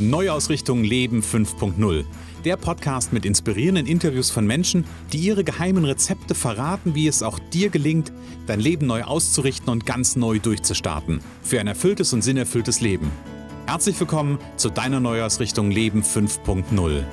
Neuausrichtung Leben 5.0. Der Podcast mit inspirierenden Interviews von Menschen, die ihre geheimen Rezepte verraten, wie es auch dir gelingt, dein Leben neu auszurichten und ganz neu durchzustarten. Für ein erfülltes und sinnerfülltes Leben. Herzlich willkommen zu deiner Neuausrichtung Leben 5.0.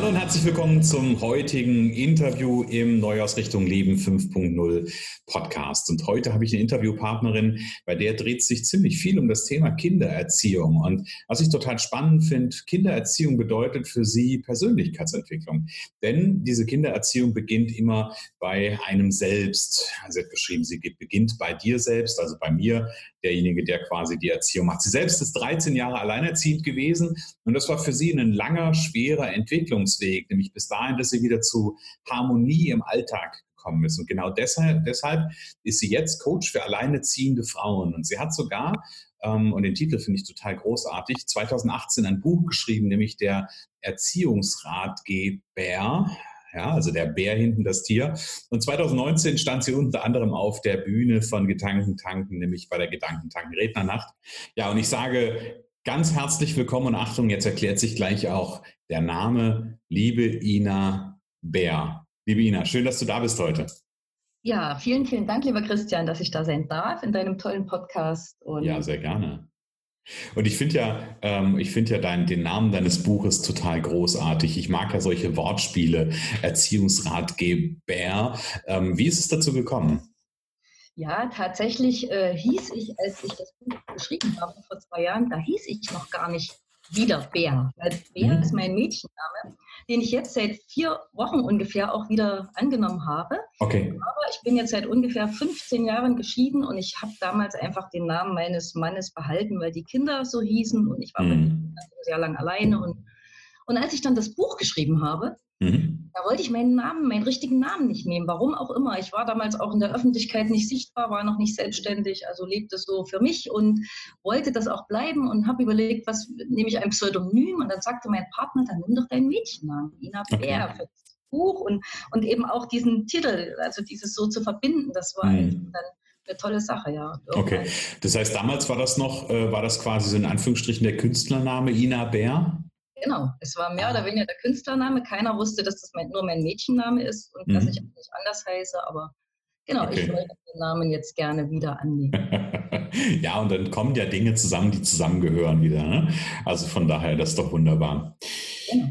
Hallo und herzlich willkommen zum heutigen Interview im Neuausrichtung Leben 5.0 Podcast. Und heute habe ich eine Interviewpartnerin, bei der dreht sich ziemlich viel um das Thema Kindererziehung. Und was ich total spannend finde, Kindererziehung bedeutet für sie Persönlichkeitsentwicklung. Denn diese Kindererziehung beginnt immer bei einem selbst. Sie hat geschrieben, sie beginnt bei dir selbst, also bei mir, derjenige, der quasi die Erziehung macht. Sie selbst ist 13 Jahre alleinerziehend gewesen und das war für sie ein langer, schwerer Entwicklungsweg, nämlich bis dahin, dass sie wieder zu Harmonie im Alltag gekommen ist. Und genau deshalb, deshalb ist sie jetzt Coach für alleinerziehende Frauen. Und sie hat sogar, ähm, und den Titel finde ich total großartig, 2018 ein Buch geschrieben, nämlich der Erziehungsratgeber ja, also der Bär hinten das Tier. Und 2019 stand sie unter anderem auf der Bühne von Gedankentanken, nämlich bei der Gedankentanken Rednernacht. Ja, und ich sage ganz herzlich willkommen und Achtung, jetzt erklärt sich gleich auch der Name, liebe Ina Bär. Liebe Ina, schön, dass du da bist heute. Ja, vielen, vielen Dank, lieber Christian, dass ich da sein darf in deinem tollen Podcast. Und ja, sehr gerne. Und ich finde ja, ähm, ich finde ja dein, den Namen deines Buches total großartig. Ich mag ja solche Wortspiele, Erziehungsratgeber. Ähm, wie ist es dazu gekommen? Ja, tatsächlich äh, hieß ich, als ich das Buch geschrieben habe vor zwei Jahren, da hieß ich noch gar nicht wieder Bär. Weil Bär mhm. ist mein Mädchenname, den ich jetzt seit vier Wochen ungefähr auch wieder angenommen habe. Okay. Aber ich bin jetzt seit ungefähr 15 Jahren geschieden und ich habe damals einfach den Namen meines Mannes behalten, weil die Kinder so hießen und ich war mhm. sehr lange alleine. Und, und als ich dann das Buch geschrieben habe, Mhm. Da wollte ich meinen Namen, meinen richtigen Namen nicht nehmen. Warum auch immer. Ich war damals auch in der Öffentlichkeit nicht sichtbar, war noch nicht selbstständig, also lebte so für mich und wollte das auch bleiben und habe überlegt, was nehme ich ein Pseudonym? Und dann sagte mein Partner, dann nimm doch deinen Mädchennamen, Ina okay. Bär für das Buch und, und eben auch diesen Titel, also dieses so zu verbinden, das war mhm. dann eine tolle Sache, ja. Okay, das heißt, damals war das noch, äh, war das quasi so in Anführungsstrichen der Künstlername Ina Bär? Genau, es war mehr oder weniger der Künstlername. Keiner wusste, dass das mein, nur mein Mädchenname ist und mhm. dass ich auch nicht anders heiße, aber genau, okay. ich wollte den Namen jetzt gerne wieder annehmen. ja, und dann kommen ja Dinge zusammen, die zusammengehören wieder. Ne? Also von daher, das ist doch wunderbar. Genau.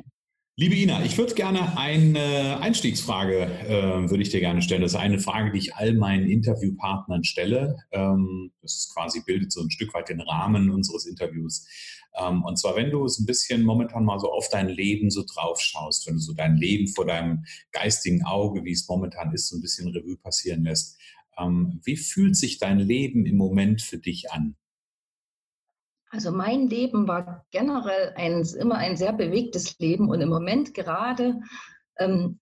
Liebe Ina, ich würde gerne eine Einstiegsfrage, äh, würde ich dir gerne stellen. Das ist eine Frage, die ich all meinen Interviewpartnern stelle. Ähm, das quasi bildet so ein Stück weit den Rahmen unseres Interviews. Ähm, und zwar, wenn du es ein bisschen momentan mal so auf dein Leben so drauf schaust, wenn du so dein Leben vor deinem geistigen Auge, wie es momentan ist, so ein bisschen Revue passieren lässt. Ähm, wie fühlt sich dein Leben im Moment für dich an? Also mein Leben war generell ein, immer ein sehr bewegtes Leben und im Moment gerade ähm,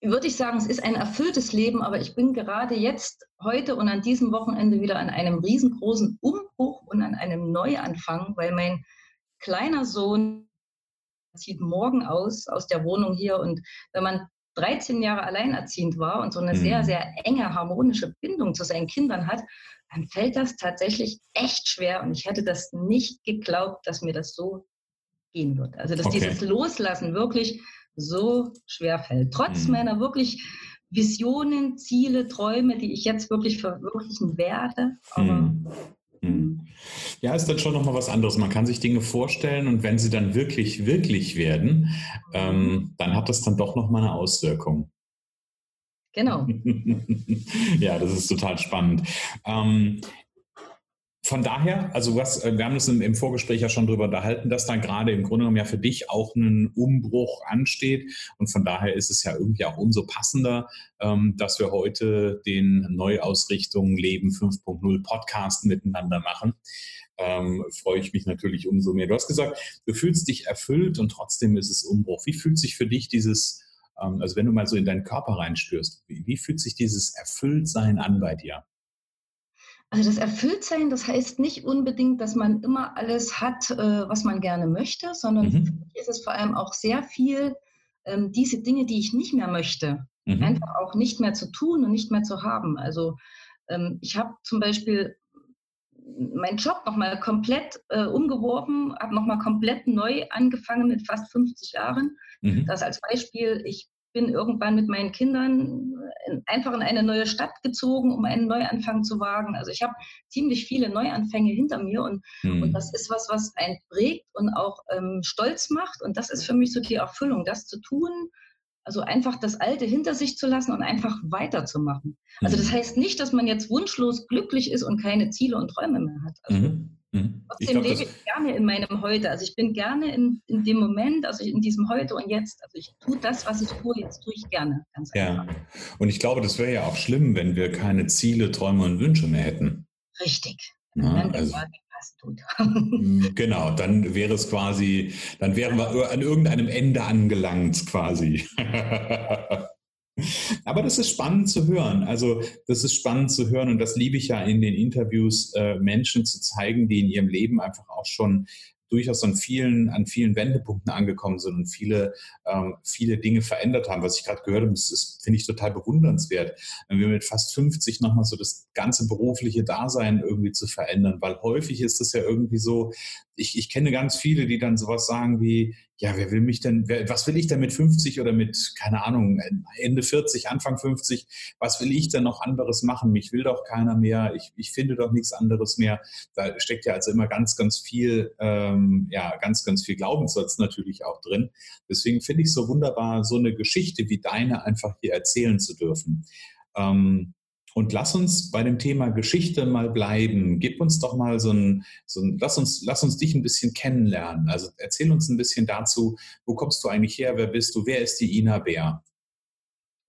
würde ich sagen, es ist ein erfülltes Leben, aber ich bin gerade jetzt, heute und an diesem Wochenende wieder an einem riesengroßen Umbruch und an einem Neuanfang, weil mein kleiner Sohn zieht morgen aus, aus der Wohnung hier und wenn man 13 Jahre alleinerziehend war und so eine mhm. sehr, sehr enge harmonische Bindung zu seinen Kindern hat, dann fällt das tatsächlich echt schwer. Und ich hätte das nicht geglaubt, dass mir das so gehen wird. Also, dass okay. dieses Loslassen wirklich so schwer fällt. Trotz mhm. meiner wirklich Visionen, Ziele, Träume, die ich jetzt wirklich verwirklichen werde. Aber mhm. Mhm. Ja, ist dann schon nochmal was anderes. Man kann sich Dinge vorstellen und wenn sie dann wirklich, wirklich werden, ähm, dann hat das dann doch nochmal eine Auswirkung. Genau. ja, das ist total spannend. Ähm, von daher, also was, äh, wir haben uns im, Vorgespräch ja schon darüber unterhalten, dass da gerade im Grunde genommen ja für dich auch ein Umbruch ansteht. Und von daher ist es ja irgendwie auch umso passender, ähm, dass wir heute den Neuausrichtung Leben 5.0 Podcast miteinander machen. Ähm, freue ich mich natürlich umso mehr. Du hast gesagt, du fühlst dich erfüllt und trotzdem ist es Umbruch. Wie fühlt sich für dich dieses ähm, also wenn du mal so in deinen Körper reinspürst, wie, wie fühlt sich dieses Erfülltsein an bei dir? Also das Erfülltsein, das heißt nicht unbedingt, dass man immer alles hat, äh, was man gerne möchte, sondern mhm. für mich ist es vor allem auch sehr viel, ähm, diese Dinge, die ich nicht mehr möchte, mhm. einfach auch nicht mehr zu tun und nicht mehr zu haben. Also ähm, ich habe zum Beispiel meinen Job nochmal komplett äh, umgeworfen, habe nochmal komplett neu angefangen mit fast 50 Jahren. Mhm. Das als Beispiel, ich bin irgendwann mit meinen Kindern in, einfach in eine neue Stadt gezogen, um einen Neuanfang zu wagen. Also ich habe ziemlich viele Neuanfänge hinter mir und, mhm. und das ist was, was einen prägt und auch ähm, stolz macht. Und das ist für mich so die Erfüllung, das zu tun, also einfach das Alte hinter sich zu lassen und einfach weiterzumachen. Also das mhm. heißt nicht, dass man jetzt wunschlos glücklich ist und keine Ziele und Träume mehr hat. Also mhm. Mhm. Trotzdem glaub, lebe ich gerne in meinem Heute. Also ich bin gerne in, in dem Moment, also in diesem Heute und Jetzt. Also ich tue das, was ich tue, jetzt tue ich gerne. Ganz ja. Einfach. Und ich glaube, das wäre ja auch schlimm, wenn wir keine Ziele, Träume und Wünsche mehr hätten. Richtig. Ja, also, tut. Mm, genau, dann wäre es quasi, dann wären wir an irgendeinem Ende angelangt quasi. Aber das ist spannend zu hören. Also das ist spannend zu hören und das liebe ich ja in den Interviews, äh, Menschen zu zeigen, die in ihrem Leben einfach auch schon durchaus an vielen, an vielen Wendepunkten angekommen sind und viele, ähm, viele Dinge verändert haben. Was ich gerade gehört habe, das ist, finde ich total bewundernswert, wenn wir mit fast 50 nochmal so das ganze berufliche Dasein irgendwie zu verändern, weil häufig ist es ja irgendwie so, ich, ich kenne ganz viele, die dann sowas sagen wie, ja, wer will mich denn, wer, was will ich denn mit 50 oder mit, keine Ahnung, Ende 40, Anfang 50, was will ich denn noch anderes machen? Mich will doch keiner mehr, ich, ich finde doch nichts anderes mehr. Da steckt ja also immer ganz, ganz viel, ähm, ja, ganz, ganz viel Glaubenssatz natürlich auch drin. Deswegen finde ich es so wunderbar, so eine Geschichte wie deine einfach hier erzählen zu dürfen. Ähm, und lass uns bei dem Thema Geschichte mal bleiben. Gib uns doch mal so ein, so ein lass uns, lass uns dich ein bisschen kennenlernen. Also erzähl uns ein bisschen dazu, wo kommst du eigentlich her, wer bist du, wer ist die Ina Bär?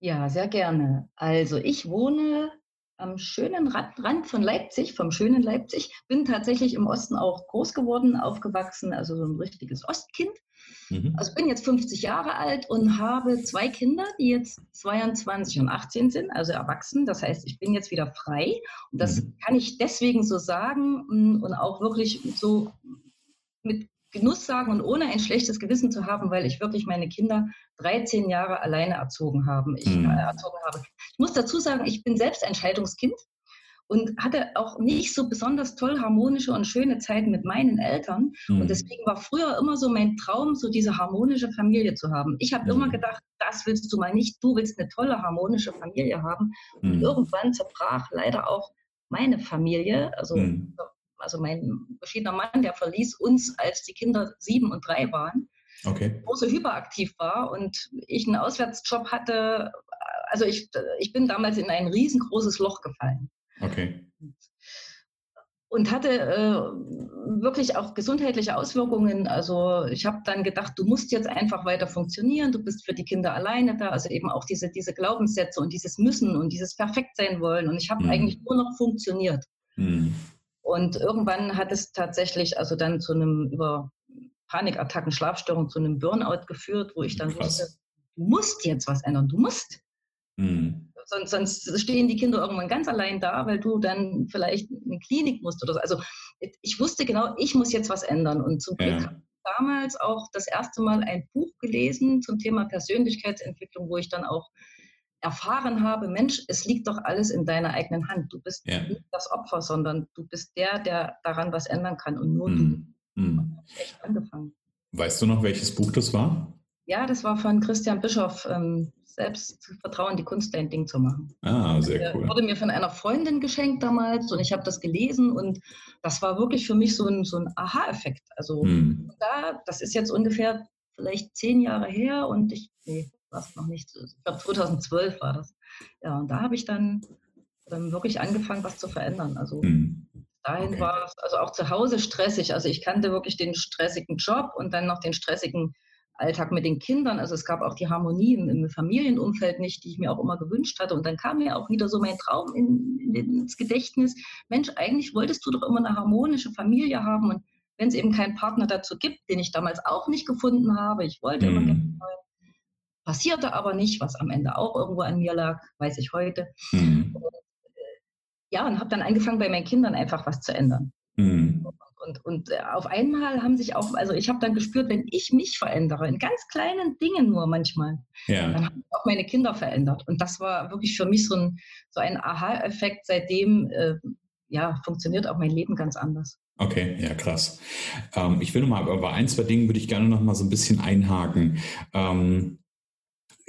Ja, sehr gerne. Also ich wohne am schönen Rand von Leipzig, vom schönen Leipzig. Bin tatsächlich im Osten auch groß geworden, aufgewachsen, also so ein richtiges Ostkind. Mhm. Also bin jetzt 50 Jahre alt und habe zwei Kinder, die jetzt 22 und 18 sind, also erwachsen. Das heißt, ich bin jetzt wieder frei. Und das mhm. kann ich deswegen so sagen mm, und auch wirklich so mit Genuss sagen und ohne ein schlechtes Gewissen zu haben, weil ich wirklich meine Kinder 13 Jahre alleine erzogen habe. Ich, mhm. erzogen habe. Ich muss dazu sagen, ich bin selbst ein Scheidungskind und hatte auch nicht so besonders toll harmonische und schöne Zeiten mit meinen Eltern. Mhm. Und deswegen war früher immer so mein Traum, so diese harmonische Familie zu haben. Ich habe mhm. immer gedacht, das willst du mal nicht. Du willst eine tolle harmonische Familie haben. Und mhm. irgendwann zerbrach leider auch meine Familie. Also also mein verschiedener Mann, der verließ uns, als die Kinder sieben und drei waren. Okay. Große hyperaktiv war und ich einen Auswärtsjob hatte. Also ich, ich bin damals in ein riesengroßes Loch gefallen. Okay. Und hatte äh, wirklich auch gesundheitliche Auswirkungen. Also ich habe dann gedacht, du musst jetzt einfach weiter funktionieren, du bist für die Kinder alleine da. Also eben auch diese, diese Glaubenssätze und dieses Müssen und dieses Perfekt sein wollen. Und ich habe mhm. eigentlich nur noch funktioniert. Mhm. Und irgendwann hat es tatsächlich also dann zu einem über Panikattacken, Schlafstörungen, zu einem Burnout geführt, wo ich dann Krass. wusste, du musst jetzt was ändern, du musst. Mhm. Sonst, sonst, stehen die Kinder irgendwann ganz allein da, weil du dann vielleicht in eine Klinik musst oder so. Also ich wusste genau, ich muss jetzt was ändern. Und zum Glück ja. habe ich damals auch das erste Mal ein Buch gelesen zum Thema Persönlichkeitsentwicklung, wo ich dann auch erfahren habe, Mensch, es liegt doch alles in deiner eigenen Hand. Du bist ja. nicht das Opfer, sondern du bist der, der daran was ändern kann und nur mm. du. Mm. Echt angefangen. Weißt du noch, welches Buch das war? Ja, das war von Christian Bischoff, ähm, Selbstvertrauen, die Kunst, dein Ding zu machen. Ah, sehr cool. Wurde mir von einer Freundin geschenkt damals und ich habe das gelesen und das war wirklich für mich so ein, so ein Aha-Effekt. Also mm. da, das ist jetzt ungefähr vielleicht zehn Jahre her und ich, nee, was noch nicht, ich glaube 2012 war das. Ja, und da habe ich dann ähm, wirklich angefangen, was zu verändern. Also mhm. dahin okay. war es also auch zu Hause stressig. Also ich kannte wirklich den stressigen Job und dann noch den stressigen Alltag mit den Kindern. Also es gab auch die Harmonie im, im Familienumfeld nicht, die ich mir auch immer gewünscht hatte. Und dann kam mir auch wieder so mein Traum in, in, ins Gedächtnis. Mensch, eigentlich wolltest du doch immer eine harmonische Familie haben. Und wenn es eben keinen Partner dazu gibt, den ich damals auch nicht gefunden habe, ich wollte mhm. immer gerne Passierte aber nicht, was am Ende auch irgendwo an mir lag, weiß ich heute. Mhm. Und, äh, ja, und habe dann angefangen, bei meinen Kindern einfach was zu ändern. Mhm. Und, und, äh, auf einmal haben sich auch, also ich habe dann gespürt, wenn ich mich verändere, in ganz kleinen Dingen nur manchmal, ja. dann haben auch meine Kinder verändert. Und das war wirklich für mich so ein, so ein Aha-Effekt. Seitdem äh, ja, funktioniert auch mein Leben ganz anders. Okay, ja, krass. Ähm, ich will nochmal, aber ein, zwei Dingen würde ich gerne noch mal so ein bisschen einhaken. Ähm,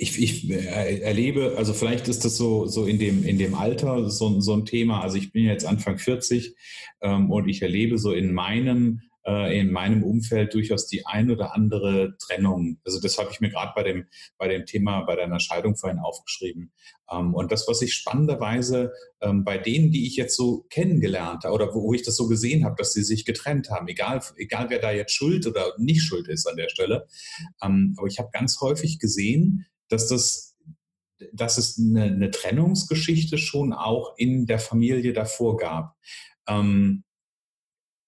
ich, ich äh, erlebe, also vielleicht ist das so, so in, dem, in dem Alter so, so ein Thema. Also ich bin jetzt Anfang 40 ähm, und ich erlebe so in meinem äh, in meinem Umfeld durchaus die ein oder andere Trennung. Also das habe ich mir gerade bei dem, bei dem Thema, bei deiner Scheidung vorhin aufgeschrieben. Ähm, und das, was ich spannenderweise ähm, bei denen, die ich jetzt so kennengelernt habe oder wo, wo ich das so gesehen habe, dass sie sich getrennt haben, egal, egal wer da jetzt schuld oder nicht schuld ist an der Stelle. Ähm, aber ich habe ganz häufig gesehen, dass das dass es eine, eine Trennungsgeschichte schon auch in der Familie davor gab. Ähm,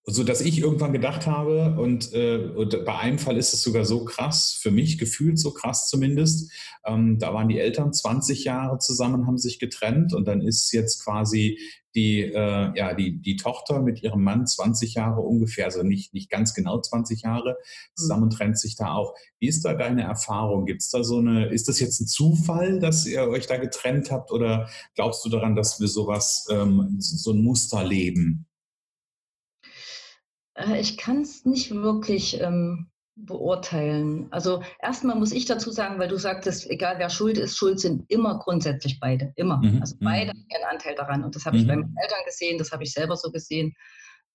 so dass ich irgendwann gedacht habe, und, äh, und, bei einem Fall ist es sogar so krass, für mich gefühlt so krass zumindest, ähm, da waren die Eltern 20 Jahre zusammen, haben sich getrennt und dann ist jetzt quasi die, äh, ja, die, die Tochter mit ihrem Mann 20 Jahre ungefähr, also nicht, nicht ganz genau 20 Jahre, zusammen trennt sich da auch. Wie ist da deine Erfahrung? Gibt's da so eine, ist das jetzt ein Zufall, dass ihr euch da getrennt habt oder glaubst du daran, dass wir sowas, ähm, so ein Muster leben? Äh, ich kann es nicht wirklich ähm, beurteilen. Also erstmal muss ich dazu sagen, weil du sagtest, egal wer schuld ist, schuld sind immer grundsätzlich beide, immer. Mhm. Also mhm. beide haben einen Anteil daran. Und das habe ich bei mhm. meinen Eltern gesehen, das habe ich selber so gesehen.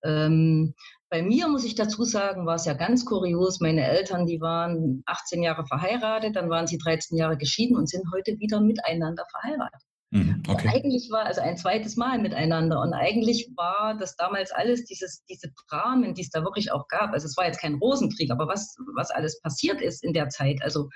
Ähm, bei mir muss ich dazu sagen, war es ja ganz kurios. Meine Eltern, die waren 18 Jahre verheiratet, dann waren sie 13 Jahre geschieden und sind heute wieder miteinander verheiratet. Mhm, okay. Eigentlich war also ein zweites Mal miteinander und eigentlich war das damals alles dieses, diese Dramen, die es da wirklich auch gab. Also es war jetzt kein Rosenkrieg, aber was, was alles passiert ist in der Zeit, also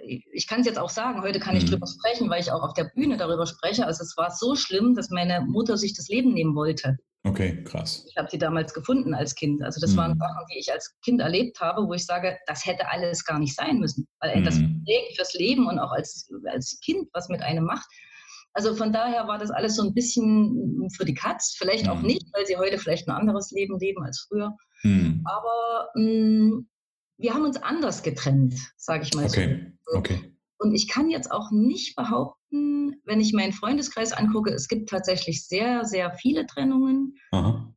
ich kann es jetzt auch sagen, heute kann ich mhm. drüber sprechen, weil ich auch auf der Bühne darüber spreche. Also es war so schlimm, dass meine Mutter sich das Leben nehmen wollte. Okay, krass. Ich habe sie damals gefunden als Kind. Also das mhm. waren Sachen, die ich als Kind erlebt habe, wo ich sage, das hätte alles gar nicht sein müssen, weil mhm. das prägt fürs Leben und auch als, als Kind was mit einem macht. Also von daher war das alles so ein bisschen für die Katz, vielleicht mhm. auch nicht, weil sie heute vielleicht ein anderes Leben leben als früher. Mhm. Aber mh, mm, wir haben uns anders getrennt, sage ich mal okay. so. Okay. Und ich kann jetzt auch nicht behaupten, wenn ich meinen Freundeskreis angucke, es gibt tatsächlich sehr, sehr viele Trennungen. Aha.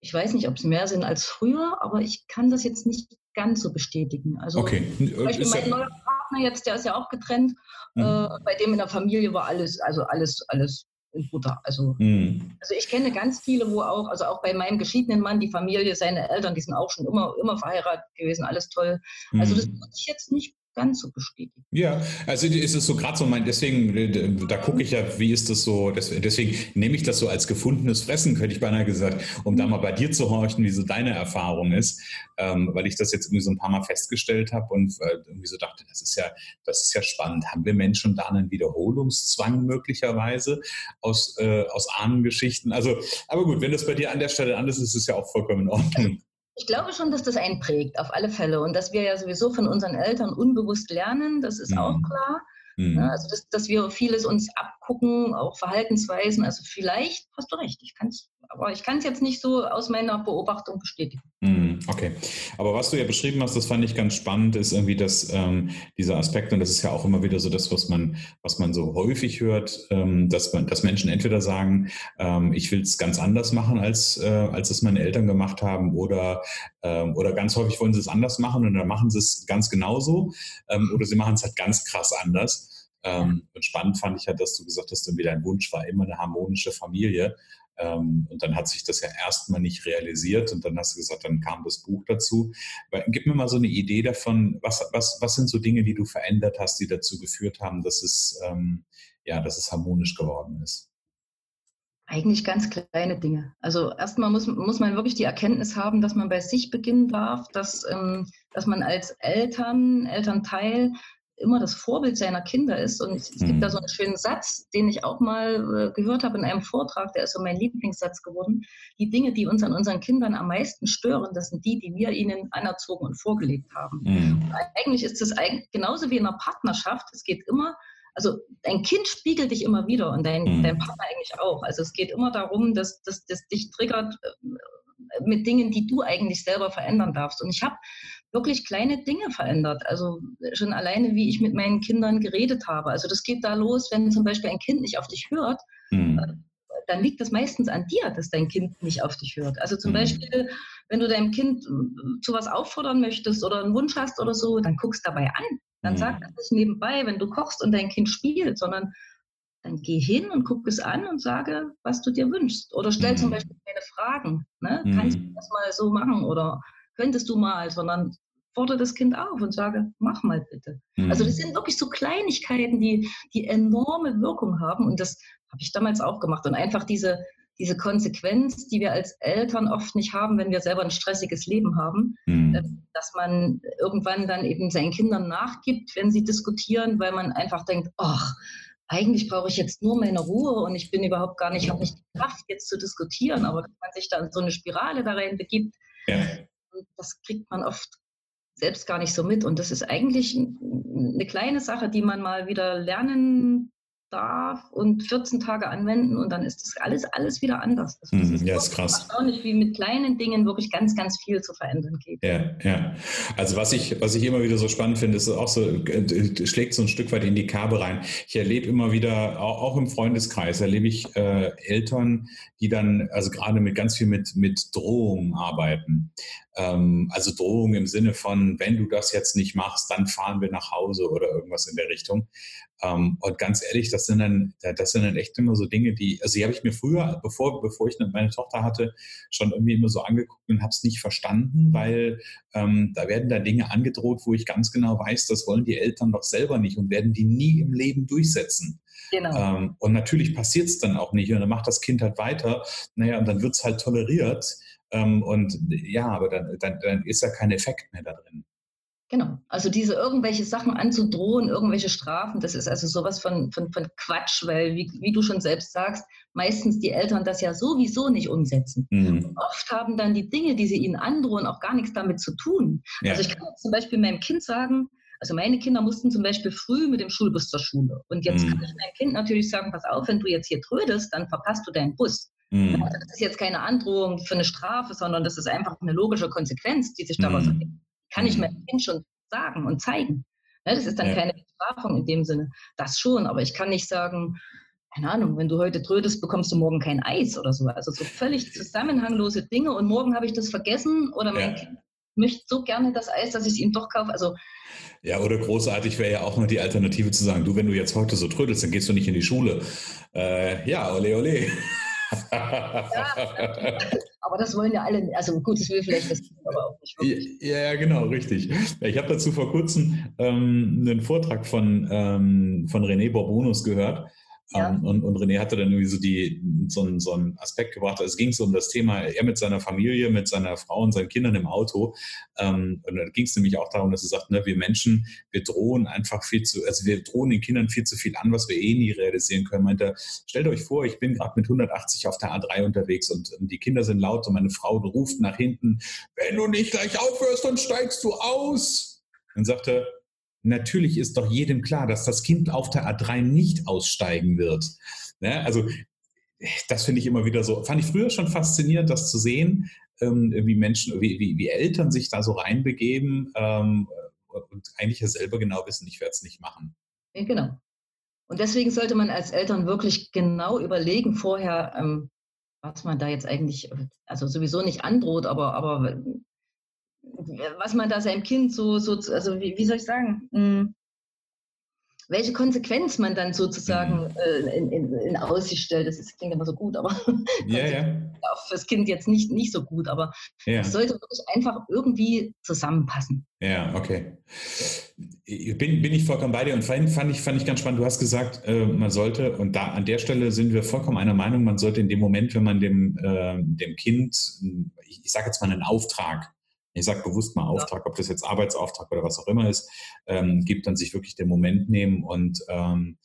Ich weiß nicht, ob es mehr sind als früher, aber ich kann das jetzt nicht ganz so bestätigen. Also okay. zum Beispiel mein neuer Partner jetzt, der ist ja auch getrennt. Mhm. Äh, bei dem in der Familie war alles, also alles, alles in Butter. Also, mhm. also ich kenne ganz viele, wo auch, also auch bei meinem geschiedenen Mann, die Familie, seine Eltern, die sind auch schon immer, immer verheiratet gewesen, alles toll. Also das würde ich jetzt nicht ganz so bestätigen. Ja, also ist es so gerade so mein, deswegen, äh, da gucke ich ja, wie ist das so, deswegen nehme ich das so als gefundenes Fressen, könnte ich beinahe gesagt, um da mal bei dir zu horchen, wie so deine Erfahrung ist, ähm, weil ich das jetzt irgendwie so ein paar Mal festgestellt habe und äh, irgendwie so dachte, das ist ja, das ist ja spannend. Haben wir Menschen da einen Wiederholungszwang möglicherweise aus, äh, aus Ahnengeschichten? Also, aber gut, wenn das bei dir an der Stelle anders ist, ist es ja auch vollkommen in Ordnung. Ich glaube schon, dass das einprägt, auf alle Fälle. Und dass wir ja sowieso von unseren Eltern unbewusst lernen, das ist mhm. auch klar. Mhm. Also, dass, dass wir vieles uns abgucken, auch Verhaltensweisen. Also, vielleicht hast du recht, ich kann es aber ich kann es jetzt nicht so aus meiner Beobachtung bestätigen. Hm, okay. Aber was du ja beschrieben hast, das fand ich ganz spannend, ist irgendwie dass ähm, dieser Aspekt, und das ist ja auch immer wieder so das, was man, was man so häufig hört, ähm, dass, man, dass Menschen entweder sagen, ähm, ich will es ganz anders machen, als, äh, als es meine Eltern gemacht haben, oder, ähm, oder ganz häufig wollen sie es anders machen und dann machen sie es ganz genauso, ähm, oder sie machen es halt ganz krass anders. Ähm, und spannend fand ich halt, dass du gesagt hast, irgendwie dein Wunsch war immer eine harmonische Familie. Ähm, und dann hat sich das ja erstmal nicht realisiert und dann hast du gesagt, dann kam das Buch dazu. Gib mir mal so eine Idee davon, was, was, was sind so Dinge, die du verändert hast, die dazu geführt haben, dass es, ähm, ja, dass es harmonisch geworden ist? Eigentlich ganz kleine Dinge. Also erstmal muss, muss man wirklich die Erkenntnis haben, dass man bei sich beginnen darf, dass, ähm, dass man als Eltern, Elternteil immer das Vorbild seiner Kinder ist. Und es gibt da mhm. so einen schönen Satz, den ich auch mal äh, gehört habe in einem Vortrag, der ist so mein Lieblingssatz geworden. Die Dinge, die uns an unseren Kindern am meisten stören, das sind die, die wir ihnen anerzogen und vorgelebt haben. Mhm. Eigentlich ist es genauso wie in einer Partnerschaft. Es geht immer, also dein Kind spiegelt dich immer wieder und dein, mhm. dein Partner eigentlich auch. Also es geht immer darum, dass, dass, dass dich triggert äh, mit Dingen, die du eigentlich selber verändern darfst. Und ich habe wirklich kleine Dinge verändert. Also schon alleine, wie ich mit meinen Kindern geredet habe. Also das geht da los, wenn zum Beispiel ein Kind nicht auf dich hört. Mhm. dann liegt das meistens an dir, dass dein Kind nicht auf dich hört. Also zum mhm. Beispiel, wenn du deinem Kind äh, zu was auffordern möchtest oder einen Wunsch hast oder so, dann guckst dabei an. Dann mhm. sag das nicht nebenbei, wenn du kochst und dein Kind spielt, sondern dann geh hin und guck es an und sage, was du dir wünschst. Oder stell mhm. zum Beispiel keine Fragen. Ne? Mhm. Kannst du das mal so machen oder könntest du mal, sondern fordere das Kind auf und sage, mach mal bitte. Mhm. Also das sind wirklich so Kleinigkeiten, die, die enorme Wirkung haben. Und das habe ich damals auch gemacht. Und einfach diese, diese Konsequenz, die wir als Eltern oft nicht haben, wenn wir selber ein stressiges Leben haben, mhm. Äh, dass man irgendwann dann eben seinen Kindern nachgibt, wenn sie diskutieren, weil man einfach denkt, ach, eigentlich brauche ich jetzt nur meine Ruhe und ich bin überhaupt gar nicht, habe nicht die Kraft, jetzt zu diskutieren, aber dass man sich dann so eine Spirale da rein begibt, ja. das kriegt man oft selbst gar nicht so mit. Und das ist eigentlich eine kleine Sache, die man mal wieder lernen darf und 14 Tage anwenden und dann ist das alles, alles wieder anders. Das mhm, ist ja, ist krass. Erstaunlich, wie mit kleinen Dingen wirklich ganz, ganz viel zu verändern geht. Ja, ja. Also was ich, was ich immer wieder so spannend finde, ist auch so, äh, schlägt so ein Stück weit in die Kerbe rein. Ich erlebe immer wieder, auch, auch im Freundeskreis, erlebe ich äh, Eltern, die dann, also gerade mit ganz viel mit, mit Drohungen arbeiten. Ähm, also Drohungen im Sinne von, wenn du das jetzt nicht machst, dann fahren wir nach Hause oder irgendwas in der Richtung. Ähm, und ganz ehrlich, das sind dann, das sind dann echt immer so Dinge, die, also die habe ich mir früher, bevor, bevor ich meine Tochter hatte, schon irgendwie immer so angeguckt und habe es nicht verstanden, weil ähm, da werden da Dinge angedroht, wo ich ganz genau weiß, das wollen die Eltern doch selber nicht und werden die nie im Leben durchsetzen. Genau. Ähm, und natürlich passiert es dann auch nicht und dann macht das Kind halt weiter. Naja, und dann wird es halt toleriert. Ähm, und ja, aber dann, dann, dann ist ja kein Effekt mehr da drin. Genau. Also diese irgendwelche Sachen anzudrohen, irgendwelche Strafen, das ist also sowas von, von, von Quatsch, weil, wie, wie du schon selbst sagst, meistens die Eltern das ja sowieso nicht umsetzen. Mhm. oft haben dann die Dinge, die sie ihnen androhen, auch gar nichts damit zu tun. Ja. Also ich kann zum Beispiel meinem Kind sagen, also meine Kinder mussten zum Beispiel früh mit dem Schulbus zur Schule. Und jetzt mhm. kann ich meinem Kind natürlich sagen, pass auf, wenn du jetzt hier trödest, dann verpasst du deinen Bus. Mhm. Das ist jetzt keine Androhung für eine Strafe, sondern das ist einfach eine logische Konsequenz, die sich daraus mhm. ergibt kann ich mhm. meinem Kind schon sagen und zeigen. Ne, das ist dann ja. keine Bestrafung in dem Sinne. Das schon, aber ich kann nicht sagen, keine Ahnung, wenn du heute trödest, bekommst du morgen kein Eis oder so. Also so völlig zusammenhanglose Dinge und morgen habe ich das vergessen oder mein ja. Kind möchte so gerne das Eis, dass ich es ihm doch kaufe. Also ja, oder großartig wäre ja auch noch die Alternative zu sagen, du, wenn du jetzt heute so trödelst, dann gehst du nicht in die Schule. Äh, ja, ole, ole. Ja, aber das wollen ja alle, also gut, das will vielleicht das aber auch nicht wirklich. Ja, ja genau, richtig. Ich habe dazu vor kurzem ähm, einen Vortrag von, ähm, von René Borbonus gehört. Ja. Ähm, und, und René hatte dann irgendwie so, die, so, so einen Aspekt gebracht. Also es ging so um das Thema, er mit seiner Familie, mit seiner Frau und seinen Kindern im Auto. Ähm, und da ging es nämlich auch darum, dass er sagt, ne, wir Menschen, wir drohen einfach viel zu, also wir drohen den Kindern viel zu viel an, was wir eh nie realisieren können. Meinte, stellt euch vor, ich bin gerade mit 180 auf der A3 unterwegs und, und die Kinder sind laut und meine Frau ruft nach hinten, wenn du nicht gleich aufhörst, dann steigst du aus. Dann sagte natürlich ist doch jedem klar, dass das Kind auf der A3 nicht aussteigen wird. Ja, also das finde ich immer wieder so, fand ich früher schon faszinierend, das zu sehen, ähm, wie Menschen, wie, wie, wie, Eltern sich da so reinbegeben ähm, und eigentlich ja selber genau wissen, ich werde es nicht machen. Ja, genau. Und deswegen sollte man als Eltern wirklich genau überlegen vorher, ähm, was man da jetzt eigentlich, also sowieso nicht androht, aber, aber was man da seinem Kind so, so also wie, wie soll ich sagen, hm, welche Konsequenz man dann sozusagen mhm. äh, in, in, in, Aussicht stellt. Das ist, klingt immer so gut, aber ja, ja. auch fürs Kind jetzt nicht, nicht so gut. Aber ja. es sollte wirklich einfach irgendwie zusammenpassen. Ja, okay. Bin, bin ich vollkommen bei dir und fand, fand, ich, fand ich ganz spannend. Du hast gesagt, äh, man sollte, und da an der Stelle sind wir vollkommen einer Meinung, man sollte in dem Moment, wenn man dem, äh, dem Kind, ich, ich sage jetzt mal einen Auftrag ich sage bewusst mal Auftrag, ob das jetzt Arbeitsauftrag oder was auch immer ist, ähm, gibt dann sich wirklich den Moment nehmen und ähm,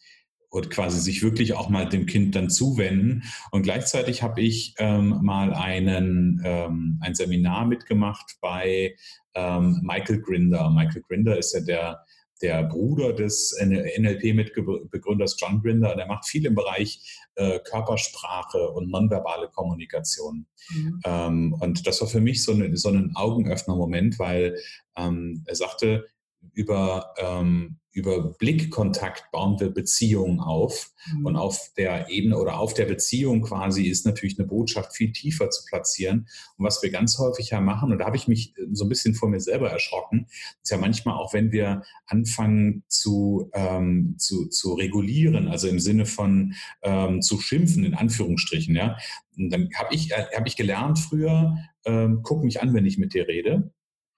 und quasi sich wirklich auch mal dem Kind dann zuwenden. Und gleichzeitig habe ich ähm, mal einen, ähm, ein Seminar mitgemacht bei ähm, Michael Grinder. Michael Grinder ist ja der der Bruder des NLP-Mitbegründers John Grinder und er macht viel im Bereich äh, Körpersprache und nonverbale Kommunikation. Mhm. Ähm, und das war für mich so, eine, so ein Augenöffner-Moment, weil ähm, er sagte, über, ähm, über Blickkontakt bauen wir Beziehungen auf. Mhm. Und auf der Ebene oder auf der Beziehung quasi ist natürlich eine Botschaft viel tiefer zu platzieren. Und was wir ganz häufig ja machen, und da habe ich mich äh, so ein bisschen vor mir selber erschrocken, ist ja manchmal auch, wenn wir anfangen zu, ähm, zu, zu regulieren, also im Sinne von ähm, zu schimpfen, in Anführungsstrichen, ja. Und dann habe ich, äh, hab ich gelernt früher, ähm, guck mich an, wenn ich mit dir rede.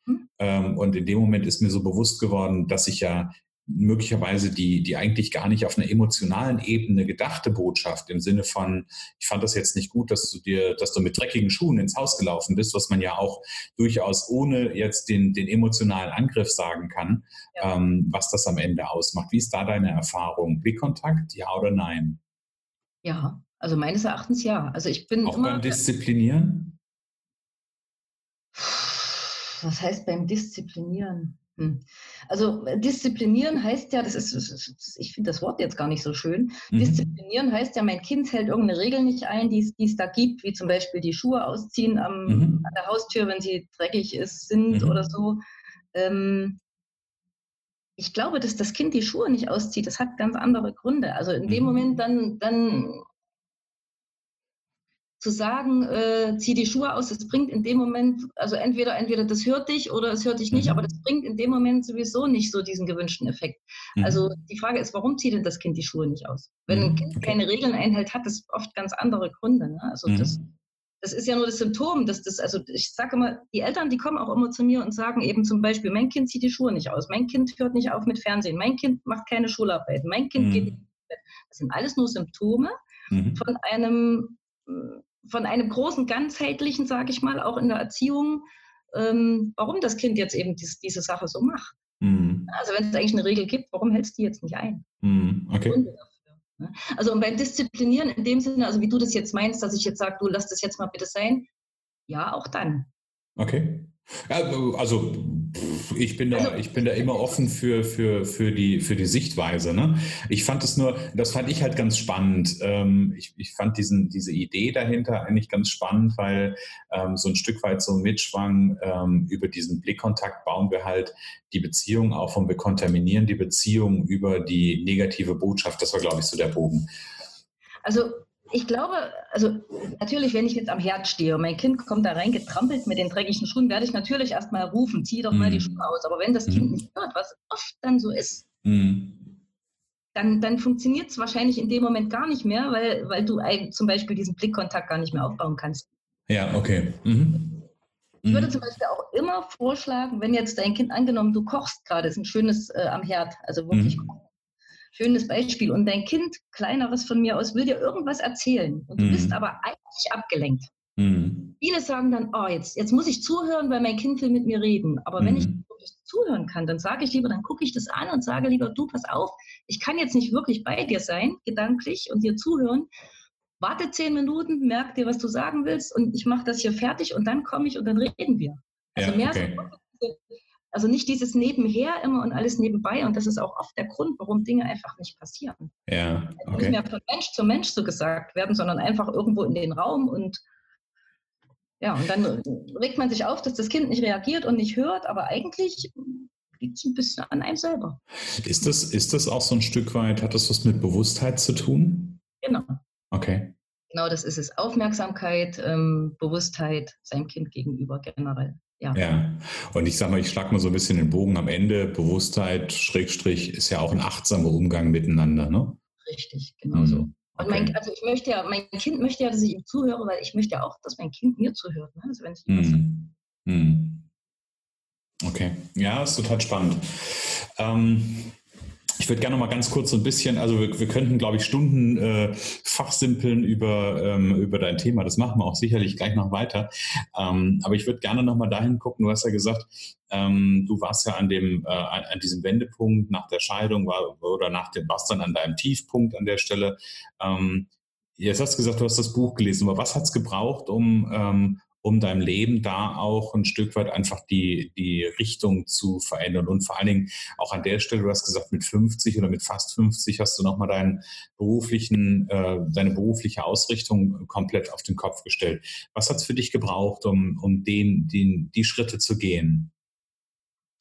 Mhm. Ähm, und in dem Moment ist mir so bewusst geworden, dass ich ja möglicherweise die, die eigentlich gar nicht auf einer emotionalen Ebene gedachte Botschaft im Sinne von, ich fand das jetzt nicht gut, dass du dir, dass du mit dreckigen Schuhen ins Haus gelaufen bist, was man ja auch durchaus ohne jetzt den, den emotionalen Angriff sagen kann, ja. ähm, was das am Ende ausmacht. Wie ist da deine Erfahrung? Blickkontakt, ja oder nein? Ja, also meines Erachtens ja. Also ich bin auch beim Disziplinieren? Was heißt beim Disziplinieren? Hm. Also äh, disziplinieren heißt ja, das ist, ich finde das Wort jetzt gar nicht so schön. Mhm. Disziplinieren heißt ja, mein Kind hält irgendeine Regel nicht ein, die es da gibt, wie zum Beispiel die Schuhe ausziehen am, mhm. an der Haustür, wenn sie dreckig ist, sind mhm. oder so. Ähm, ich glaube, dass das Kind die Schuhe nicht auszieht, das hat ganz andere Gründe. Also in dem mhm. Moment dann, dann zu sagen, äh, zieh die Schuhe aus, das bringt in dem Moment, also entweder, entweder das hört dich oder es hört dich nicht, mhm. aber das bringt in dem Moment sowieso nicht so diesen gewünschten Effekt. Mhm. Also die Frage ist, warum zieht denn das Kind die Schuhe nicht aus? Wenn ein mhm. Kind okay. keine Regeln einhält, hat das oft ganz andere Gründe. Ne? Also mhm. das, das ist ja nur das Symptom, dass das, also ich sage immer, die Eltern, die kommen auch immer zu mir und sagen eben zum Beispiel, mein Kind zieht die Schuhe nicht aus, mein Kind hört nicht auf mit Fernsehen, mein Kind macht keine Schularbeit, mein Kind geht mhm. nicht ins Bett. Das sind alles nur Symptome mhm. von einem von einem großen ganzheitlichen, sage ich mal, auch in der Erziehung, ähm, warum das Kind jetzt eben dies, diese Sache so macht. Mhm. Also wenn es eigentlich eine Regel gibt, warum hältst du die jetzt nicht ein? Mhm. Okay. Ne? Also und beim Disziplinieren in dem Sinne, also wie du das jetzt meinst, dass ich jetzt sage, du lass das jetzt mal bitte sein, ja, auch dann. Okay. Also ich bin da, ich bin da immer offen für, für, für, die, für die Sichtweise. Ne? Ich fand es nur, das fand ich halt ganz spannend. Ähm, ich, ich fand diesen, diese Idee dahinter eigentlich ganz spannend, weil ähm, so ein Stück weit so mitschwang, ähm, über diesen Blickkontakt bauen wir halt die Beziehung auf und wir kontaminieren die Beziehung über die negative Botschaft. Das war, glaube ich, so der Bogen. Also ich glaube, also natürlich, wenn ich jetzt am Herd stehe und mein Kind kommt da rein getrampelt mit den dreckigen Schuhen, werde ich natürlich erstmal rufen, zieh doch mal die mhm. Schuhe aus. Aber wenn das Kind mhm. nicht hört, was oft dann so ist, mhm. dann, dann funktioniert es wahrscheinlich in dem Moment gar nicht mehr, weil, weil du ein, zum Beispiel diesen Blickkontakt gar nicht mehr aufbauen kannst. Ja, okay. Mhm. Ich würde zum Beispiel auch immer vorschlagen, wenn jetzt dein Kind angenommen, du kochst gerade, ist ein schönes äh, am Herd, also wirklich mhm schönes Beispiel. Und dein Kind, kleineres von mir aus, will dir irgendwas erzählen. Und du mhm. bist aber eigentlich abgelenkt. Mhm. Viele sagen dann, oh, jetzt, jetzt muss ich zuhören, weil mein Kind will mit mir reden. Aber mhm. wenn ich mhm. wirklich zuhören kann, dann sage ich lieber, dann gucke ich das an und sage lieber, du, pass auf, ich kann jetzt nicht wirklich bei dir sein, gedanklich, und dir zuhören. Warte zehn Minuten, merk dir, was du sagen willst, und ich mache das hier fertig und dann komme ich und dann reden wir. Also ja, mehr okay. so also nicht dieses Nebenher immer und alles nebenbei. Und das ist auch oft der Grund, warum Dinge einfach nicht passieren. Ja, okay. Nicht mehr von Mensch zu Mensch so gesagt werden, sondern einfach irgendwo in den Raum und ja, und dann regt man sich auf, dass das Kind nicht reagiert und nicht hört, aber eigentlich liegt es ein bisschen an einem selber. Ist das, ist das auch so ein Stück weit, hat das was mit Bewusstheit zu tun? Genau. Okay. Genau, das ist es. Aufmerksamkeit, ähm, Bewusstheit seinem Kind gegenüber generell. Ja. ja. Und ich sage mal, ich schlage mal so ein bisschen den Bogen am Ende. Bewusstheit, Schrägstrich, ist ja auch ein achtsamer Umgang miteinander, ne? Richtig, genau so. Mhm. Und mein, also ich möchte ja, mein Kind möchte ja, dass ich ihm zuhöre, weil ich möchte ja auch, dass mein Kind mir zuhört. Ne? Also wenn ich mm. Mm. Okay, ja, ist total spannend. Ähm, ich würde gerne noch mal ganz kurz so ein bisschen, also wir, wir könnten, glaube ich, Stunden äh, fachsimpeln über, ähm, über dein Thema. Das machen wir auch sicherlich gleich noch weiter. Ähm, aber ich würde gerne noch mal dahin gucken. Du hast ja gesagt, ähm, du warst ja an dem, äh, an diesem Wendepunkt nach der Scheidung war, oder nach dem, warst dann an deinem Tiefpunkt an der Stelle. Ähm, Jetzt hast du gesagt, du hast das Buch gelesen, aber was hat es gebraucht, um, ähm, um deinem Leben da auch ein Stück weit einfach die, die Richtung zu verändern. Und vor allen Dingen auch an der Stelle, du hast gesagt, mit 50 oder mit fast 50 hast du nochmal deinen beruflichen, äh, deine berufliche Ausrichtung komplett auf den Kopf gestellt. Was hat es für dich gebraucht, um, um den, den, die Schritte zu gehen?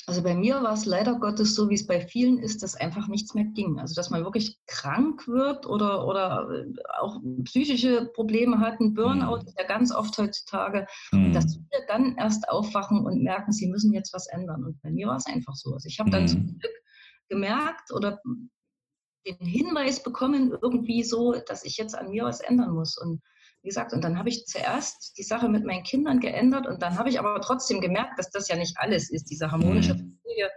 Also bei mir war es leider Gottes so, wie es bei vielen ist, dass einfach nichts mehr ging. Also dass man wirklich krank wird oder, oder äh, auch psychische Probleme hat, ein Burnout mhm. ist ja ganz oft heutzutage, mhm. dass viele dann erst aufwachen und merken, sie müssen jetzt was ändern. Und bei mir war es einfach so. Also ich habe dann mhm. zum Glück gemerkt oder den Hinweis bekommen, irgendwie so, dass ich jetzt an mir was ändern muss. Und wie gesagt, und dann habe ich zuerst die Sache mit meinen Kindern geändert und dann habe ich aber trotzdem gemerkt, dass das ja nicht alles ist, diese harmonische mhm. Familie.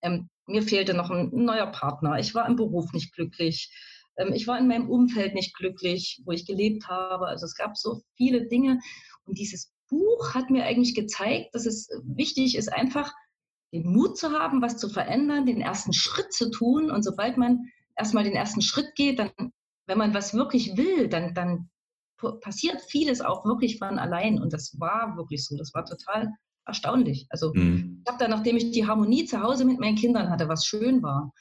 Ähm, mir fehlte noch ein, ein, neuer Partner. Ich war im Beruf nicht glücklich. Ähm, ich war in meinem Umfeld nicht glücklich, wo ich gelebt habe. Also es gab so viele Dinge. Und dieses Buch hat mir eigentlich gezeigt, dass es wichtig ist, einfach den Mut zu haben, was zu verändern, den ersten Schritt zu tun. Und sobald man erstmal den ersten Schritt geht, dann, wenn man was wirklich will, dann, dann passiert vieles auch wirklich von allein. Und das war wirklich so. Das war total erstaunlich. Also mhm. ich habe dann, nachdem ich die Harmonie zu Hause mit meinen Kindern hatte, was schön war,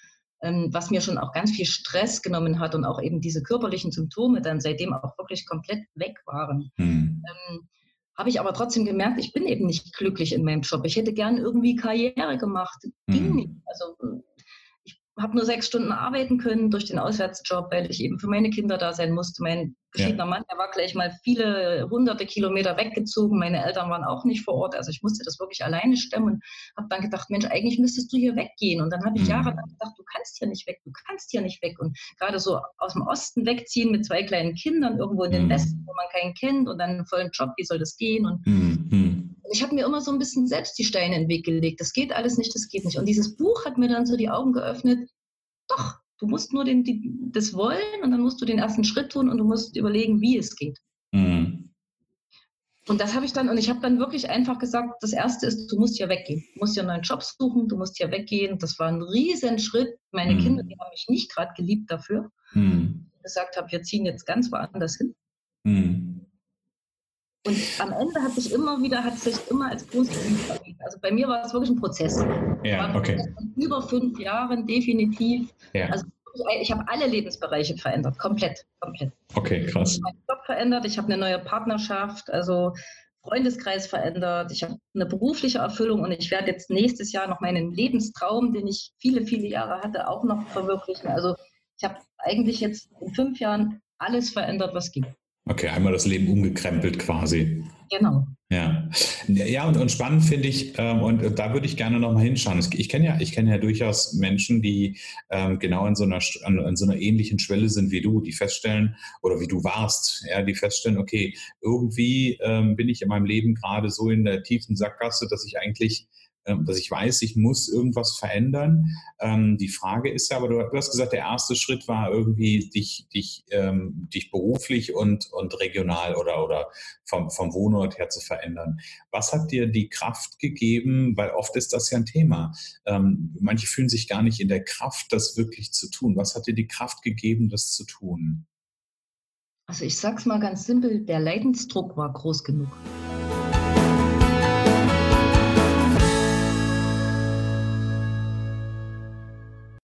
ähm, was mir schon auch ganz viel Stress genommen hat und auch eben diese körperlichen Symptome dann seitdem auch wirklich komplett weg waren. Mhm. Ähm, habe ich aber trotzdem gemerkt, ich bin eben nicht glücklich in meinem Job. Ich hätte gern irgendwie Karriere gemacht. Ging mhm. nicht. Also habe nur sechs Stunden arbeiten können durch den Auswärtsjob, weil ich eben für meine Kinder da sein musste. Mein geschiedener ja. Mann, der war gleich mal viele hunderte Kilometer weggezogen. Meine Eltern waren auch nicht vor Ort. Also ich musste das wirklich alleine stemmen und habe dann gedacht, Mensch, eigentlich müsstest du hier weggehen. Und dann habe ich mhm. jahrelang gedacht, du kannst hier nicht weg, du kannst hier nicht weg. Und gerade so aus dem Osten wegziehen mit zwei kleinen Kindern irgendwo in den mhm. Westen, wo man keinen kennt und dann einen vollen Job, wie soll das gehen? Und mhm. Ich habe mir immer so ein bisschen selbst die Steine in den Weg gelegt. Das geht alles nicht, das geht nicht. Und dieses Buch hat mir dann so die Augen geöffnet, doch, Du musst nur den, die, das wollen und dann musst du den ersten Schritt tun und du musst überlegen, wie es geht. Mhm. Und das habe ich dann, und ich habe dann wirklich einfach gesagt, das Erste ist, du musst hier weggehen. Du musst hier einen neuen Job suchen, du musst hier weggehen. Das war ein riesen Schritt. Meine mhm. Kinder, die haben mich nicht gerade geliebt dafür. Mhm. Ich gesagt habe, wir ziehen jetzt ganz woanders hin. Mhm. Und am Ende hat sich immer wieder, hat sich immer als positiv erlebt. Also bei mir war es wirklich ein Prozess. Ja, okay. Über fünf Jahren definitiv. Ja. Also ich habe alle Lebensbereiche verändert, komplett, komplett. Okay, krass. Ich habe meinen Job verändert, ich habe eine neue Partnerschaft, also Freundeskreis verändert, ich habe eine berufliche Erfüllung und ich werde jetzt nächstes Jahr noch meinen Lebenstraum, den ich viele, viele Jahre hatte, auch noch verwirklichen. Also ich habe eigentlich jetzt in fünf Jahren alles verändert, was ging. Okay, einmal das Leben umgekrempelt quasi. Genau. Ja, ja und, und spannend finde ich, ähm, und da würde ich gerne nochmal hinschauen. Ich kenne ja, ich kenne ja durchaus Menschen, die ähm, genau in so, einer, an, an so einer ähnlichen Schwelle sind wie du, die feststellen, oder wie du warst, ja, die feststellen, okay, irgendwie ähm, bin ich in meinem Leben gerade so in der tiefen Sackgasse, dass ich eigentlich dass ich weiß, ich muss irgendwas verändern. Ähm, die Frage ist ja, aber du, hast gesagt, der erste Schritt war irgendwie dich, dich, ähm, dich beruflich und, und regional oder, oder vom, vom Wohnort her zu verändern. Was hat dir die Kraft gegeben? Weil oft ist das ja ein Thema. Ähm, manche fühlen sich gar nicht in der Kraft, das wirklich zu tun. Was hat dir die Kraft gegeben, das zu tun? Also ich sag's mal ganz simpel, der Leidensdruck war groß genug.